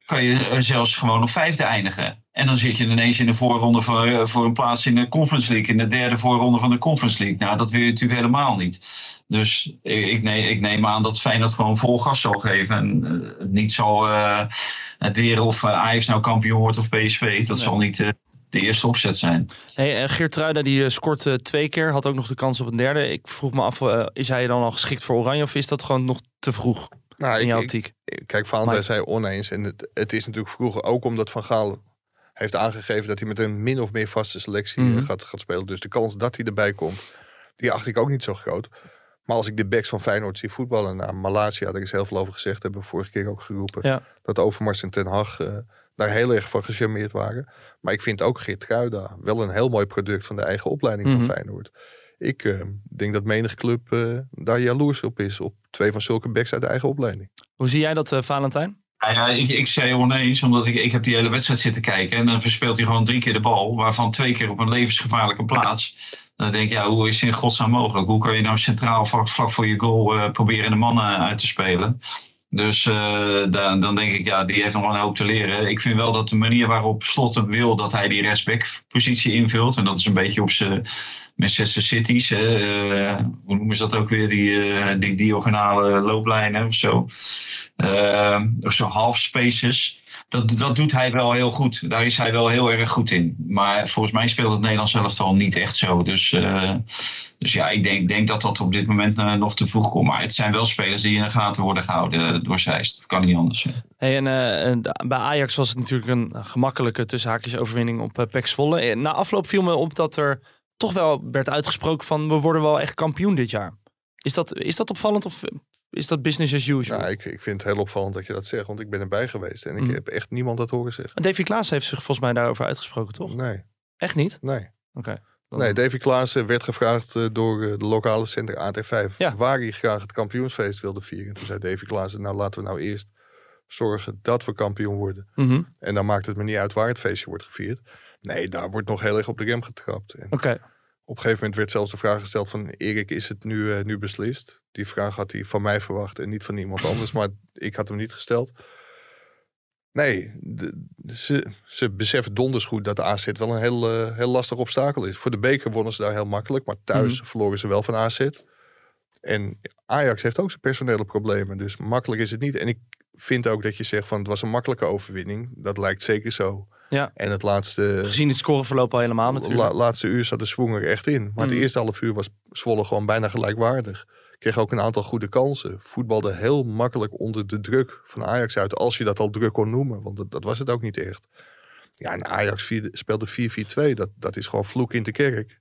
Kan je zelfs gewoon op vijfde eindigen. En dan zit je ineens in de voorronde voor, voor een plaats in de Conference League. In de derde voorronde van de Conference League. Nou, dat wil je natuurlijk helemaal niet. Dus ik, neem, ik neem aan dat Feyenoord gewoon vol gas zal geven. En uh, niet zal uh, het weer of Ajax nou kampioen wordt of PSV. Dat nee. zal niet uh, de eerste opzet zijn. Hey, Geert die scoort twee keer. Had ook nog de kans op een derde. Ik vroeg me af, is hij dan al geschikt voor Oranje? Of is dat gewoon nog te vroeg? Nou, in optiek? kijk, Van zei oneens. En het, het is natuurlijk vroeger ook omdat Van Gaal heeft aangegeven dat hij met een min of meer vaste selectie mm -hmm. gaat, gaat spelen. Dus de kans dat hij erbij komt, die acht ik ook niet zo groot. Maar als ik de backs van Feyenoord zie voetballen naar Malaysia, daar is heel veel over gezegd, hebben we vorige keer ook geroepen. Ja. Dat Overmars en Ten Hag uh, daar heel erg van gecharmeerd waren. Maar ik vind ook Geert Kruida wel een heel mooi product van de eigen opleiding mm -hmm. van Feyenoord. Ik uh, denk dat menig club uh, daar jaloers op is, op twee van zulke backs uit de eigen opleiding. Hoe zie jij dat, Valentijn? Nou ja, ik, ik zei oneens, omdat ik, ik heb die hele wedstrijd zitten kijken. En dan verspeelt hij gewoon drie keer de bal, waarvan twee keer op een levensgevaarlijke plaats. Dan denk ik, ja, hoe is het in godsnaam mogelijk? Hoe kan je nou centraal vlak, vlak voor je goal uh, proberen de mannen uit te spelen? Dus uh, dan, dan denk ik, ja, die heeft nog wel een hoop te leren. Ik vind wel dat de manier waarop Slot wil dat hij die respect-positie invult. En dat is een beetje op zijn Manchester City's. Hè, uh, hoe noemen ze dat ook weer? Die, die diagonale looplijnen of zo. of zo half spaces. Dat, dat doet hij wel heel goed. Daar is hij wel heel erg goed in. Maar volgens mij speelt het Nederlands al niet echt zo. Dus dus ja, ik denk, denk dat dat op dit moment nog te vroeg komt. Maar het zijn wel spelers die in de gaten worden gehouden eh, door Zeist. Dat kan niet anders. Hey, en, bij Ajax was het natuurlijk een gemakkelijke tussenhaakjes overwinning op uh, Zwolle. Na afloop viel me op dat er toch wel werd uitgesproken van we worden wel echt kampioen dit jaar. Is dat, is dat opvallend of is dat business as usual? Nou, ik, ik vind het heel opvallend dat je dat zegt, want ik ben erbij geweest en ik mm. heb echt niemand dat horen zeggen. Davy Klaas heeft zich volgens mij daarover uitgesproken, toch? Nee. Echt niet? Nee. Oké. Nee, Davy Klaassen werd gevraagd eh, door eh, de lokale center AT5 waar hij graag het kampioensfeest wilde vieren. Toen zei Davy Klaassen, nou laten we nou eerst zorgen dat we kampioen worden. Mhm. En dan maakt het me niet uit waar het feestje wordt gevierd. Nee, daar wordt nog heel erg op de rem getrapt. Oké. Op een gegeven moment werd zelfs de vraag gesteld van Erik, is het nu, uh, nu beslist? Die vraag had hij van mij verwacht en niet van iemand anders, maar ik had hem niet gesteld. Nee, ze, ze beseffen donders goed dat de AZ wel een heel, uh, heel lastig obstakel is. Voor de beker wonnen ze daar heel makkelijk, maar thuis mhm. verloren ze wel van AZ. En Ajax heeft ook zijn personele problemen, dus makkelijk is het niet. En ik vind ook dat je zegt van het was een makkelijke overwinning. Dat lijkt zeker zo. Ja. En het laatste... Gezien het scoreverloop al helemaal natuurlijk. La, laatste uur zat de swing er echt in. Maar mm. het eerste half uur was Zwolle gewoon bijna gelijkwaardig. Kreeg ook een aantal goede kansen. Voetbalde heel makkelijk onder de druk van Ajax uit. Als je dat al druk kon noemen. Want dat, dat was het ook niet echt. Ja, en Ajax vier, speelde 4-4-2. Dat, dat is gewoon vloek in de kerk.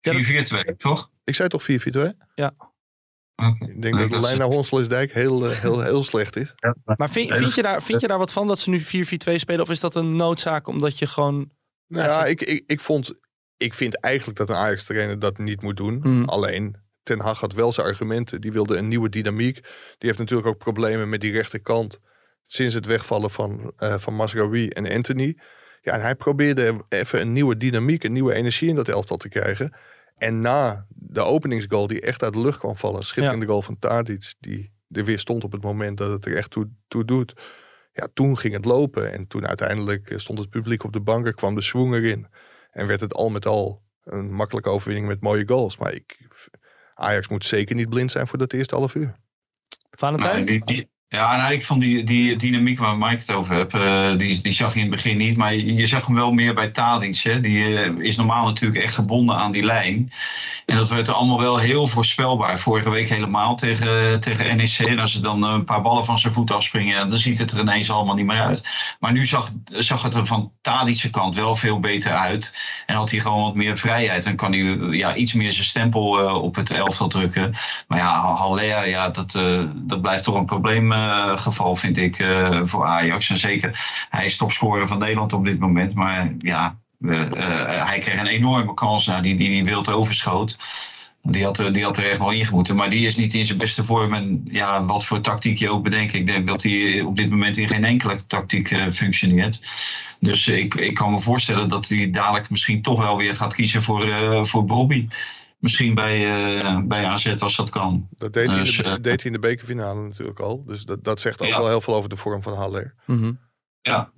4-4-2, toch? Ik zei toch 4-4-2? Ja. Okay. Ik denk nou, dat de lijn naar Honslersdijk heel, eh, heel, heel slecht is. Maar vind, vind, je daar, vind je daar wat van dat ze nu 4-4-2 spelen? Of is dat een noodzaak omdat je gewoon... Nou ja, ik, ik, ik, vond, ik vind eigenlijk dat een Ajax-trainer dat niet moet doen. Hmm. Alleen, Ten Hag had wel zijn argumenten. Die wilde een nieuwe dynamiek. Die heeft natuurlijk ook problemen met die rechterkant. Sinds het wegvallen van, uh, van Masraoui en Anthony. Ja, en hij probeerde even een nieuwe dynamiek, een nieuwe energie in dat elftal te krijgen. En na de openingsgoal die echt uit de lucht kwam vallen. Schitterende goal van Tadic. Die er weer stond op het moment dat het er echt toe, toe doet. Ja, toen ging het lopen. En toen uiteindelijk stond het publiek op de banken. Kwam de swing erin. En werd het al met al een makkelijke overwinning met mooie goals. Maar ik, Ajax moet zeker niet blind zijn voor dat eerste half uur. Valentijn? Nou, ja, nou, ik vond die, die dynamiek waar Mike het over heb, uh, die, die zag je in het begin niet. Maar je, zag hem wel meer bij Tadic. Hè. Die uh, is normaal natuurlijk echt gebonden aan die lijn. En dat werd allemaal wel heel voorspelbaar. Vorige week helemaal tegen, tegen NEC. En als ze dan een paar ballen van zijn voet afspringen, dan ziet het er ineens allemaal niet meer uit. Maar nu zag, zag het er van Tadic's kant wel veel beter uit. En had hij gewoon wat meer vrijheid. Dan kan hij ja, iets meer zijn stempel op het elftal drukken. Maar ja, Haller, ja, dat, dat blijft toch een probleem uh, geval, vind ik, uh, voor Ajax. En zeker, hij is topscorer van Nederland op dit moment. Maar ja, uh, hij kreeg een enorme kans die, die, die wild overschoot. Die had, die had er echt wel ingemoeten. Maar die is niet in zijn beste vorm. En ja, wat voor tactiek je ook bedenkt. Ik denk dat hij op dit moment in geen enkele tactiek functioneert. Dus ik, ik kan me voorstellen dat hij dadelijk misschien toch wel weer gaat kiezen voor, voor Bobby misschien bij, uh, bij AZ als dat kan. Dat deed, hij, in de, dus, uh, deed hij in de bekerfinale natuurlijk al. Dus dat, dat zegt ook ja. wel heel veel over de vorm van Haller. Mm -hmm. Ja.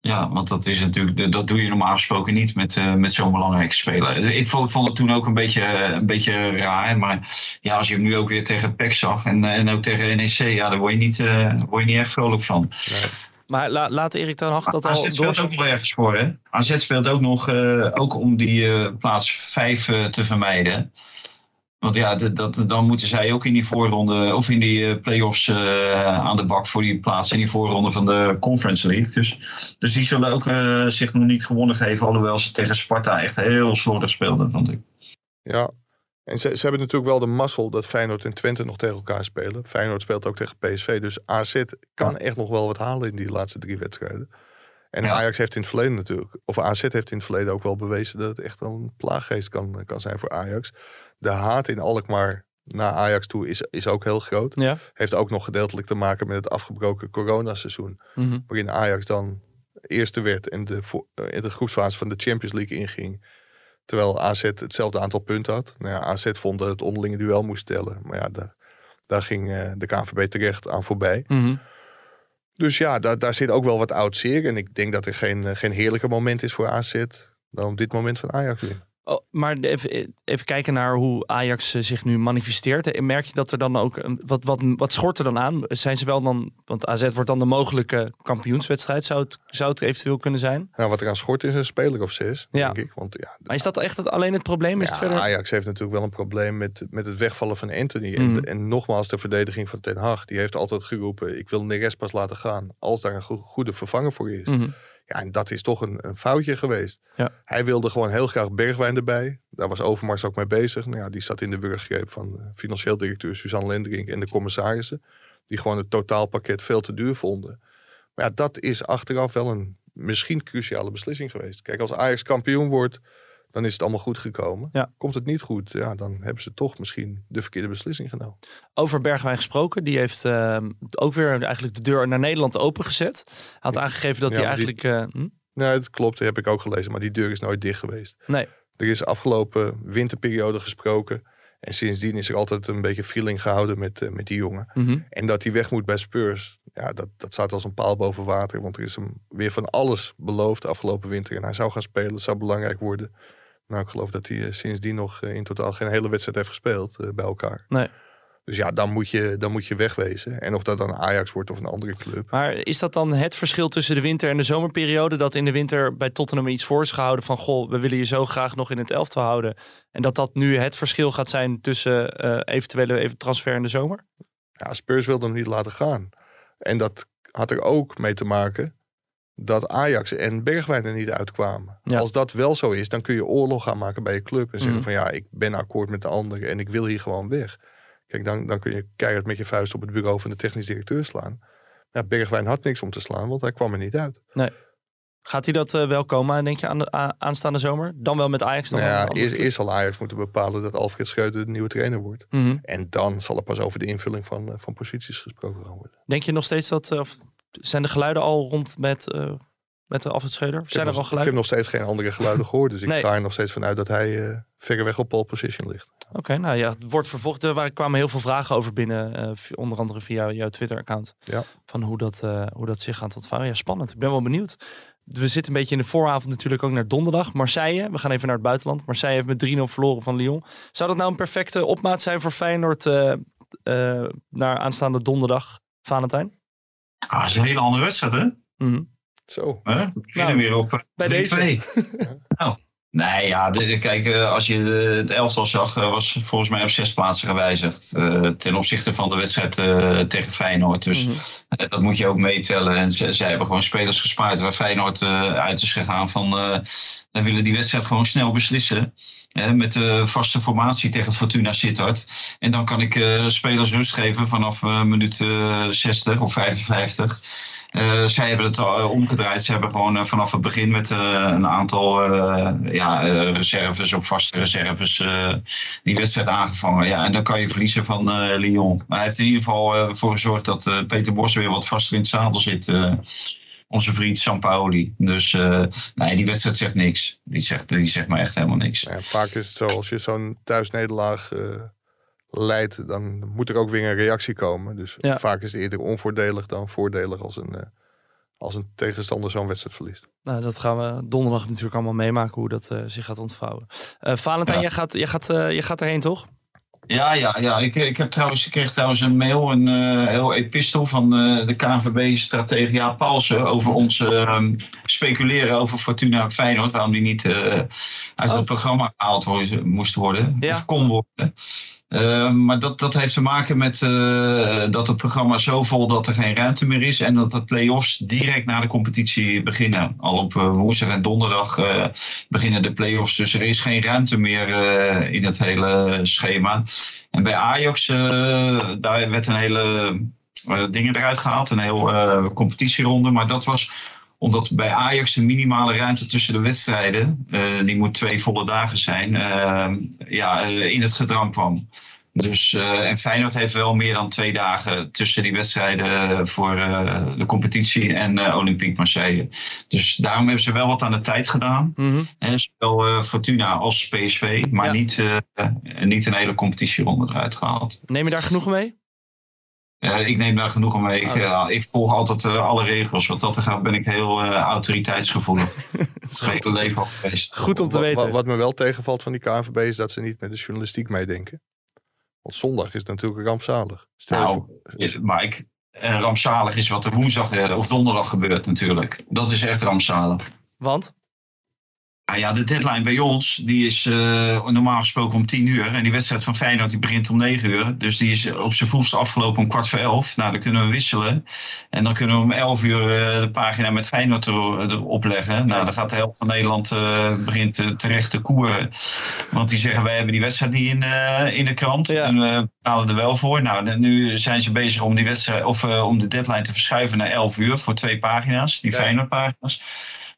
Ja, want dat is natuurlijk, dat doe je normaal gesproken niet met, uh, met zo'n belangrijke speler. Ik vond, vond, het toen ook een beetje, een beetje raar. Maar ja, als je hem nu ook weer tegen PEC zag en, en ook tegen NEC, ja, daar word je niet, word je niet echt vrolijk van. Nee. Maar la, laat Erik ten Hag dat AZ al... AZ speelt ook nog ergens voor, hè? AZ speelt ook nog, uh, ook om die uh, plaats 5 uh, te vermijden. Want ja, dat, dat, dan moeten zij ook in die voorronde, of in die play-offs aan de bak voor die plaats in die voorronde van de Conference League. Dus, dus die zullen ook zich nog niet gewonnen geven, alhoewel ze tegen Sparta echt heel slordig speelden, vond ik. Ja, en ze, ze hebben natuurlijk wel de mazzel dat Feyenoord en Twente nog tegen elkaar spelen. Feyenoord speelt ook tegen PSV. Dus AZ kan echt nog wel wat halen in die laatste drie wedstrijden. En ja. Ajax heeft in het verleden natuurlijk, of AZ heeft in het verleden ook wel bewezen dat het echt een plaaggeest kan, kan zijn voor Ajax. De haat in Alkmaar naar Ajax toe is, is ook heel groot. Ja. Heeft ook nog gedeeltelijk te maken met het afgebroken coronaseizoen. Mhm. Waarin Ajax dan eerste werd en de, eh, in de groepsfase van de Champions League inging. Terwijl AZ hetzelfde aantal punten had. Nou ja, AZ vond dat het onderlinge duel moest tellen. Maar ja, daar, daar ging eh, de KNVB terecht aan voorbij. Mhm. Dus ja, daar, daar zit ook wel wat oud zeer. En ik denk dat er geen, eh, geen heerlijker moment is voor AZ dan op dit moment van Ajax weer. Oh, maar even, even kijken naar hoe Ajax eh, zich nu manifesteert. En merk je dat er dan ook een, wat, wat, wat schort er dan aan? Zijn ze wel dan, want AZ wordt dan de mogelijke kampioenswedstrijd, zou het, zou het eventueel kunnen zijn? Nou, wat er aan schort is een speler of zes, Ja. denk ik. Want ja, Maar is dat echt het, alleen het probleem? Is het Ja, verder? Ajax heeft natuurlijk wel een probleem met, met het wegvallen van Anthony. Mhm. En, en nogmaals, de verdediging van Ten Hag. Die heeft altijd geroepen, ik wil Neres pas laten gaan. Als daar een go- goede vervanger voor is. Mhm. Ja, en dat is toch een, een foutje geweest. Ja. Hij wilde gewoon heel graag Bergwijn erbij. Daar was Overmars ook mee bezig. Nou ja, die zat in de wurggreep van eh, financieel directeur Suzanne Lendering en de commissarissen. Die gewoon het totaalpakket veel te duur vonden. Maar ja, dat is achteraf wel een misschien cruciale beslissing geweest. Kijk, als Ajax kampioen wordt, dan is het allemaal goed gekomen. Ja. Komt het niet goed, ja, dan hebben ze toch misschien de verkeerde beslissing genomen. Over Bergwijn gesproken. Die heeft ehm, ook weer eigenlijk de deur naar Nederland opengezet. Hij had aangegeven dat Ja, hij die- eigenlijk... eh, hm? Nee, het klopt, dat heb ik ook gelezen. Maar die deur is nooit dicht geweest. Nee. Er is afgelopen winterperiode gesproken. En sindsdien is er altijd een beetje feeling gehouden met, eh, met die jongen. Mhm. En dat hij weg moet bij Spurs, ja, dat, dat staat als een paal boven water. Want er is hem weer van alles beloofd afgelopen winter. En hij zou gaan spelen, zou belangrijk worden. Nou, ik geloof dat hij eh, sindsdien nog eh, in totaal geen hele wedstrijd heeft gespeeld eh, bij elkaar. Nee. Dus ja, dan moet, je, dan moet je wegwezen. En of dat dan Ajax wordt of een andere club. Maar is dat dan het verschil tussen de winter- en de zomerperiode? Dat in de winter bij Tottenham iets voor is gehouden van... goh, we willen je zo graag nog in het elftal houden. En dat dat nu het verschil gaat zijn tussen eh, eventuele even transfer in de zomer? Ja, Spurs wilde hem niet laten gaan. En dat had er ook mee te maken dat Ajax en Bergwijn er niet uitkwamen. Ja. Als dat wel zo is, dan kun je oorlog gaan maken bij je club. En zeggen Mhm. van ja, ik ben akkoord met de anderen en ik wil hier gewoon weg. Kijk, dan, dan kun je keihard met je vuist op het bureau van de technisch directeur slaan. Ja, Bergwijn had niks om te slaan, want hij kwam er niet uit. Gaat hij dat eh, wel komen, denk je, aan de aanstaande zomer? Dan wel met Ajax? Dan Nou ja, eerst, eerst zal Ajax moeten bepalen dat Alfred Schreuder de nieuwe trainer wordt. Mhm. En dan zal er pas over de invulling van, eh, van posities gesproken gaan worden. Denk je nog steeds dat... eh, of zijn de geluiden al rond met, eh met de? Ik Zijn er al nog- Ik heb geluiden? nog steeds geen andere geluiden gehoord. Dus ik ga er nog steeds vanuit dat hij eh verreweg op pole position ligt. Oké, nou ja, het wordt vervolgd. Er kwamen heel veel vragen over binnen, eh, onder andere via jouw Twitter-account. Ja. Van hoe dat, hoe dat zich gaat ontvouwen. Ja, spannend. Ik ben wel benieuwd. We zitten een beetje in de vooravond natuurlijk ook naar donderdag. Marseille, we gaan even naar het buitenland. Marseille heeft met 3-0 verloren van Lyon. Zou dat nou een perfecte opmaat zijn voor Feyenoord naar aanstaande donderdag, Valentijn? Ah, dat is een hele andere wedstrijd, hè? Mhm. Zo. Hè? We beginnen Nou, weer op eh, bij 3-2. nou, nee, ja, kijk, eh, als je het elftal zag, eh, was volgens mij op zes plaatsen gewijzigd. eh, ten opzichte van de wedstrijd eh, tegen Feyenoord. Dus Mhm. dat moet je ook meetellen. En ze, zij hebben gewoon spelers gespaard waar Feyenoord eh, uit is gegaan van... eh we willen die wedstrijd gewoon snel beslissen. Met de vaste formatie tegen Fortuna Sittard. En dan kan ik eh, spelers rust geven vanaf eh, minuut eh, 60 of 55. Eh, zij hebben het al eh, omgedraaid. Ze hebben gewoon eh, vanaf het begin met eh, een aantal eh, ja, eh, reserves, ook vaste reserves, eh, die wedstrijd aangevangen. Ja, en dan kan je verliezen van eh, Lyon. Maar hij heeft in ieder geval eh, voor gezorgd dat eh, Peter Bos weer wat vaster in het zadel zit. Onze vriend Sampaoli. Dus eh, nee, die wedstrijd zegt niks. Die zegt, die zegt maar echt helemaal niks. Ja, vaak is het zo, als je zo'n thuisnederlaag eh leidt, dan moet er ook weer een reactie komen. Dus Ja. vaak is het eerder onvoordelig dan voordelig als een, eh, als een tegenstander zo'n wedstrijd verliest. Nou, dat gaan we donderdag natuurlijk allemaal meemaken hoe dat zich gaat ontvouwen. Eh Valentijn, Ja. jij, gaat, jij, gaat, jij gaat erheen toch? Ja, ja, ja. Ik, ik, heb trouwens, ik kreeg trouwens een mail, een eh, heel epistel van eh, de KNVB-stratege Jaap Paulsen over ons ehm, speculeren over Fortuna Feyenoord, waarom die niet eh, uit Oh. het programma gehaald worden, moest worden, Ja. of kon worden. Eh, maar dat, dat heeft te maken met eh, dat het programma zo vol dat er geen ruimte meer is. En dat de play-offs direct na de competitie beginnen. Al op eh, woensdag en donderdag beginnen de play-offs. Dus er is geen ruimte meer in het hele schema. En bij Ajax, daar werd een hele dingen eruit gehaald. Een heel competitieronde. Maar dat was omdat bij Ajax de minimale ruimte tussen de wedstrijden, eh, die moet twee volle dagen zijn, eh, ja, eh, in het gedrang kwam. Dus, uh, en Feyenoord heeft wel meer dan twee dagen tussen die wedstrijden voor uh, de competitie en uh, Olympique Marseille. Dus daarom hebben ze wel wat aan de tijd gedaan. Mm -hmm. zowel Fortuna als PSV, maar ja. niet, niet een hele competitieronde eruit gehaald. Neem je daar genoegen mee? Ik neem daar genoeg mee. Ik, oh. ik volg altijd alle regels. Wat dat er gaat, ben ik heel autoriteitsgevoelig. dat is goed, leven al geweest. Goed om te weten. Wat, wat, me wel tegenvalt van die KNVB is dat ze niet met de journalistiek meedenken. Want zondag is natuurlijk rampzalig. Stel nou, is, Mike, rampzalig is wat er woensdag of donderdag gebeurt natuurlijk. Dat is echt rampzalig. Want? Nou ja, de deadline bij ons die is uh, normaal gesproken om 10 uur. En die wedstrijd van Feyenoord die begint om 9 uur. Dus die is op zijn vroegst afgelopen om kwart voor 11. Nou, dan kunnen we wisselen. En dan kunnen we om 11 uur uh, de pagina met Feyenoord erop leggen. Nou, dan gaat de helft van Nederland uh, begint terecht te koeren. Want die zeggen, wij hebben die wedstrijd niet in, in de krant. Ja. En we betalen er wel voor. Nou, nu zijn ze bezig om, die wedstrijd, of, om de deadline te verschuiven naar 11 uur voor twee pagina's. Die ja. Feyenoord pagina's.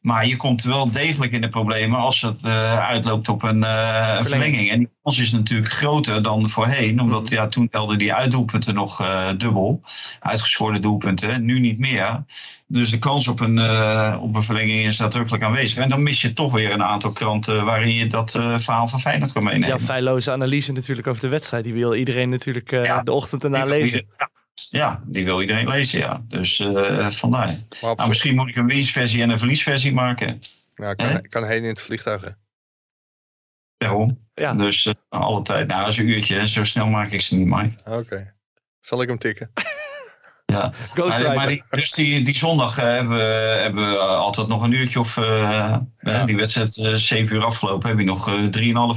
Maar je komt wel degelijk in de problemen als het uh, uitloopt op een, uh, een verlenging. En die kans is natuurlijk groter dan voorheen. Omdat mm. ja, toen telden die uitdoelpunten nog uh, dubbel. Uitgeschoren doelpunten. Nu niet meer. Dus de kans op een, op een verlenging is nadrukkelijk aanwezig. En dan mis je toch weer een aantal kranten waarin je dat verhaal van Feyenoord kan meenemen. Ja, feilloze analyse natuurlijk over de wedstrijd. Die wil iedereen natuurlijk ja, de ochtend erna lezen. Ja. Ja, die wil iedereen lezen, ja. Dus uh, vandaar. Nou, misschien moet ik een winstversie en een verliesversie maken. Ja, kan, eh? kan heen in het vliegtuig. Daarom. Ja. Dus uh, alle tijd. Nou, dat is een uurtje. Zo snel maak ik ze niet, Mike. Oké. Okay. Zal ik hem tikken? Ja, maar, maar die, dus die, die zondag uh, hebben, we, hebben we altijd nog een uurtje of uh, ja. die wedstrijd uh, 7 uur afgelopen, heb je nog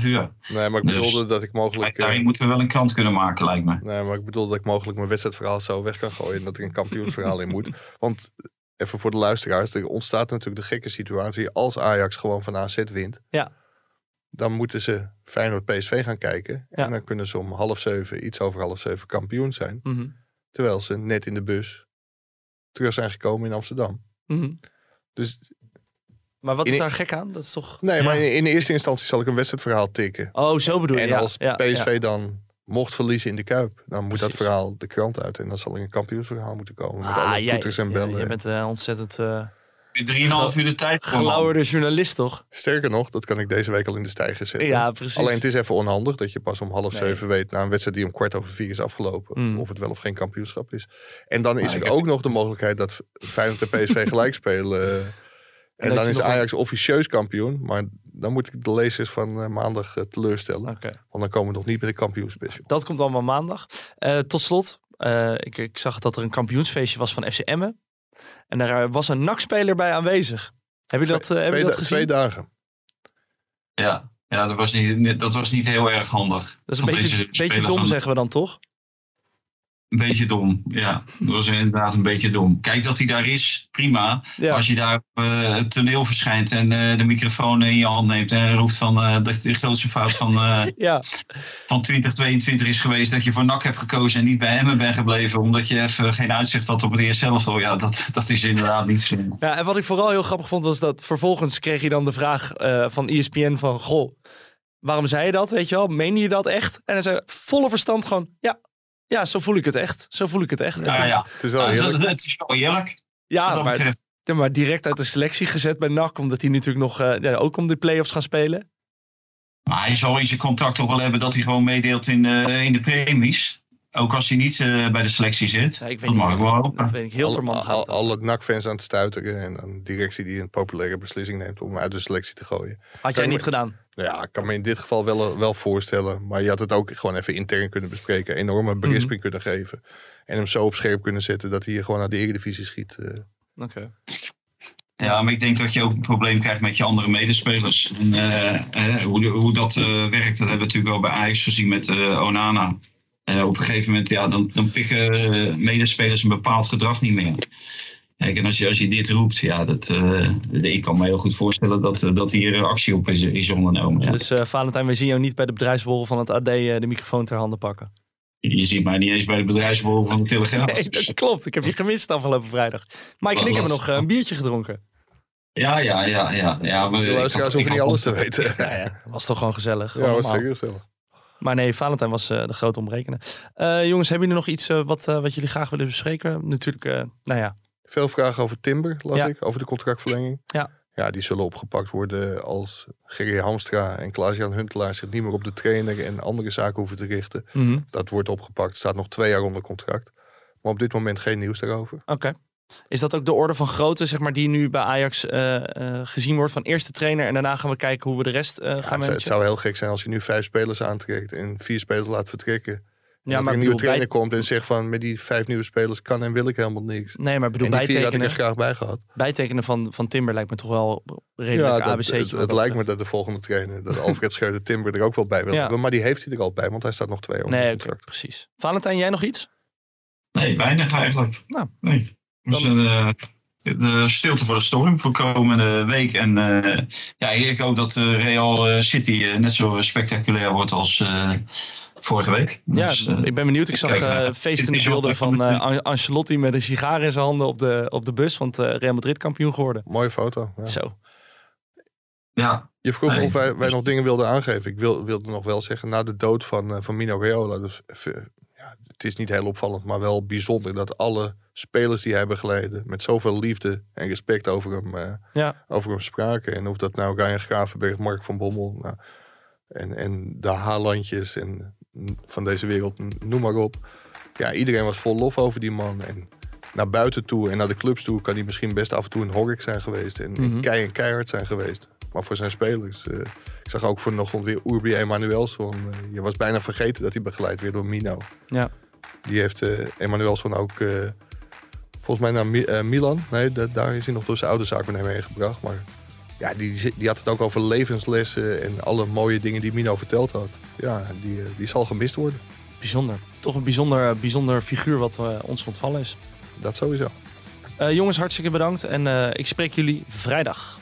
3,5 uur. Nee, maar ik dus bedoelde dat ik mogelijk... Daarin moeten we wel een krant kunnen maken, lijkt me. Nee, maar ik bedoelde dat ik mogelijk mijn wedstrijdverhaal zo weg kan gooien en dat er een kampioensverhaal in moet. Want even voor de luisteraars, er ontstaat natuurlijk de gekke situatie als Ajax gewoon van AZ wint. Ja. Dan moeten ze Feyenoord PSV gaan kijken. Ja. En dan kunnen ze om half zeven, iets over half zeven kampioen zijn. Mm -hmm. Terwijl ze net in de bus terug zijn gekomen in Amsterdam. Mm -hmm. Dus. Maar wat is daar gek aan? Dat is toch. Nee, ja. maar in, in, eerste instantie zal ik een wedstrijdverhaal tikken. Oh, zo bedoel je. En ja, als ja, PSV dan mocht verliezen in de Kuip, dan moet Precies. dat verhaal de krant uit. En dan zal er een kampioensverhaal moeten komen. Met ah, alle toeters en bellen. Je bent uh, ontzettend. Uh, 3,5 uur de tijd. Gelauwerde journalist, toch? Sterker nog, dat kan ik deze week al in de stijger zetten. Ja, precies. Alleen het is even onhandig dat je pas om half nee. zeven weet na een wedstrijd die om kwart over vier is afgelopen. Mm. Of het wel of geen kampioenschap is. En dan is er ook nog de mogelijkheid dat Feyenoord en PSV gelijk spelen. En, en dan is Ajax een... officieus kampioen. Maar dan moet ik de lezers van uh, maandag uh, teleurstellen. Okay. Want dan komen we nog niet bij de kampioenspecial. Dat komt allemaal maandag. Uh, tot slot, ik, ik, zag dat er een kampioensfeestje was van FC Emmen. En daar was een NAC-speler bij aanwezig. Heb je dat, twee, heb je dat gezien? Twee dagen. Ja, ja dat, was niet, dat was niet heel erg handig. Dat is een beetje, beetje dom, zeggen we dan toch? Een beetje dom, ja. Dat was inderdaad een beetje dom. Kijk dat hij daar is, prima. Ja. Als je daar op uh, het toneel verschijnt en uh, de microfoon in je hand neemt en roept van uh, dat de grootste fout van, ja. van 2022 is geweest dat je voor NAC hebt gekozen en niet bij Emmen bent gebleven omdat je even geen uitzicht had op het eerste elftal. Ja, dat, dat is inderdaad niet slim. Ja, en wat ik vooral heel grappig vond was dat vervolgens kreeg je dan de vraag van ESPN van goh, waarom zei je dat, weet je wel? Meen je dat echt? En hij zei volle verstand gewoon, ja, ja, zo voel ik het echt. Zo voel ik het echt. Ja, ja. Het is wel eerlijk. Het, het is wel eerlijk. Ja, maar, ja, maar direct uit de selectie gezet bij NAC. Omdat hij natuurlijk nog uh, ja, ook om de play-offs gaan spelen. Maar hij zal in zijn contract toch wel hebben dat hij gewoon meedeelt in, uh, in de premies. Ook als hij niet uh, bij de selectie zit. Ja, ik weet dat mag ik wel hopen. Ik heel al, al, al, alle NAC-fans aan het stuiteren. En een directie die een populaire beslissing neemt om hem uit de selectie te gooien. Had jij niet gedaan? Nou ja, ik kan me in dit geval wel, wel voorstellen. Maar je had het ook gewoon even intern kunnen bespreken. Enorme berisping mm -hmm. kunnen geven. En hem zo op scherp kunnen zetten dat hij gewoon naar de Eredivisie schiet. Uh. Oké. Okay. Ja, maar ik denk dat je ook een probleem krijgt met je andere medespelers. En, uh, uh, hoe, hoe dat werkt, dat hebben we natuurlijk wel bij Ajax gezien met Onana. Uh, op een gegeven moment, ja, dan, dan pikken medespelers een bepaald gedrag niet meer. Kijk, en als je, als je dit roept, ja, dat, uh, ik kan me heel goed voorstellen dat, dat hier actie op is, is ondernomen. Ja. Dus uh, Valentijn, we zien jou niet bij de bedrijfsborrel van het AD uh, de microfoon ter handen pakken. Je ziet mij niet eens bij de bedrijfsborrel van de Telegraaf. nee, dat klopt. Ik heb je gemist afgelopen vrijdag. Mike en ik hebben nog een biertje gedronken. Ja, ja, ja. ja, ja maar, de luisteraars hoeven niet alles te weten. ja, ja. Was toch gewoon gezellig. Gewoon ja, was zeker gezellig. Maar nee, Valentijn was de grote omrekenen. jongens, hebben jullie nog iets wat, wat jullie graag willen bespreken? Natuurlijk, nou ja. Veel vragen over Timber, las ik, over de contractverlenging. Ja. Ja, die zullen opgepakt worden als Gerry Hamstra en Klaas-Jan Huntelaar zich niet meer op de trainer en andere zaken hoeven te richten. Mhm. Dat wordt opgepakt. Staat nog twee jaar onder contract. Maar op dit moment geen nieuws daarover. Oké. Is dat ook de orde van grootte, zeg maar, die nu bij Ajax uh, uh, gezien wordt van eerste trainer en daarna gaan we kijken hoe we de rest uh, gaan ja, het, het, zou heel gek zijn als je nu vijf spelers aantrekt en vier spelers laat vertrekken. Ja, dat maar er een nieuwe trainer komt en zegt van met die vijf nieuwe spelers kan en wil ik helemaal niks. Nee, maar bedoel, en die vier had ik er graag bij gehad. Bijtekenen van, van Timber lijkt me toch wel redelijk ja, ABC. Het, het, lijkt me dat de volgende trainer, dat Alfred Scheurde Timber er ook wel bij wil ja. hebben. Maar die heeft hij er al bij, want hij staat nog twee jaar onder nee, contract. precies. Valentijn, jij nog iets? Nee, weinig eigenlijk. Nou, nee. Dus uh, de stilte voor de storm voor komende week. En uh, ja, ik hoop dat Real City net zo spectaculair wordt als vorige week. Ja, dus, uh, ik ben benieuwd. Ik zag uh, feestende beelden van uh, Ancelotti met een sigaar in zijn handen op de, op de bus. Want Real Madrid kampioen geworden. Mooie foto. Ja. Zo. Ja. Je vroeg nee, of wij, wij nog dingen wilden aangeven. Ik wil, wilde nog wel zeggen, na de dood van, van Mino Raiola. Dus, ja, het is niet heel opvallend, maar wel bijzonder dat alle spelers die hebben geleden met zoveel liefde en respect over hem, ja. over hem spraken. En of dat nou Ryan Gravenberg, Mark van Bommel nou, en, en de Haalandjes en van deze wereld, noem maar op. Ja, iedereen was vol lof over die man. En naar buiten toe en naar de clubs toe kan hij misschien best af en toe een hork zijn geweest. En, mm kei en keihard zijn geweest. Maar voor zijn spelers. Uh, ik zag ook vanochtend weer Urbi Emanuelson. Uh, je was bijna vergeten dat hij begeleid werd door Mino. Ja. Die heeft uh, Emanuelson ook volgens mij naar Mi Milan. Nee, daar is hij nog door zijn oude zaakwaarnemer heen gebracht. Maar ja, die, die had het ook over levenslessen en alle mooie dingen die Mino verteld had. Ja, die, die zal gemist worden. Bijzonder. Toch een bijzonder, bijzonder figuur wat uh, ons ontvallen is. Dat sowieso. Uh, jongens, hartstikke bedankt en uh, ik spreek jullie vrijdag.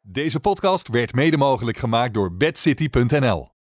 Deze podcast werd mede mogelijk gemaakt door bedcity.nl.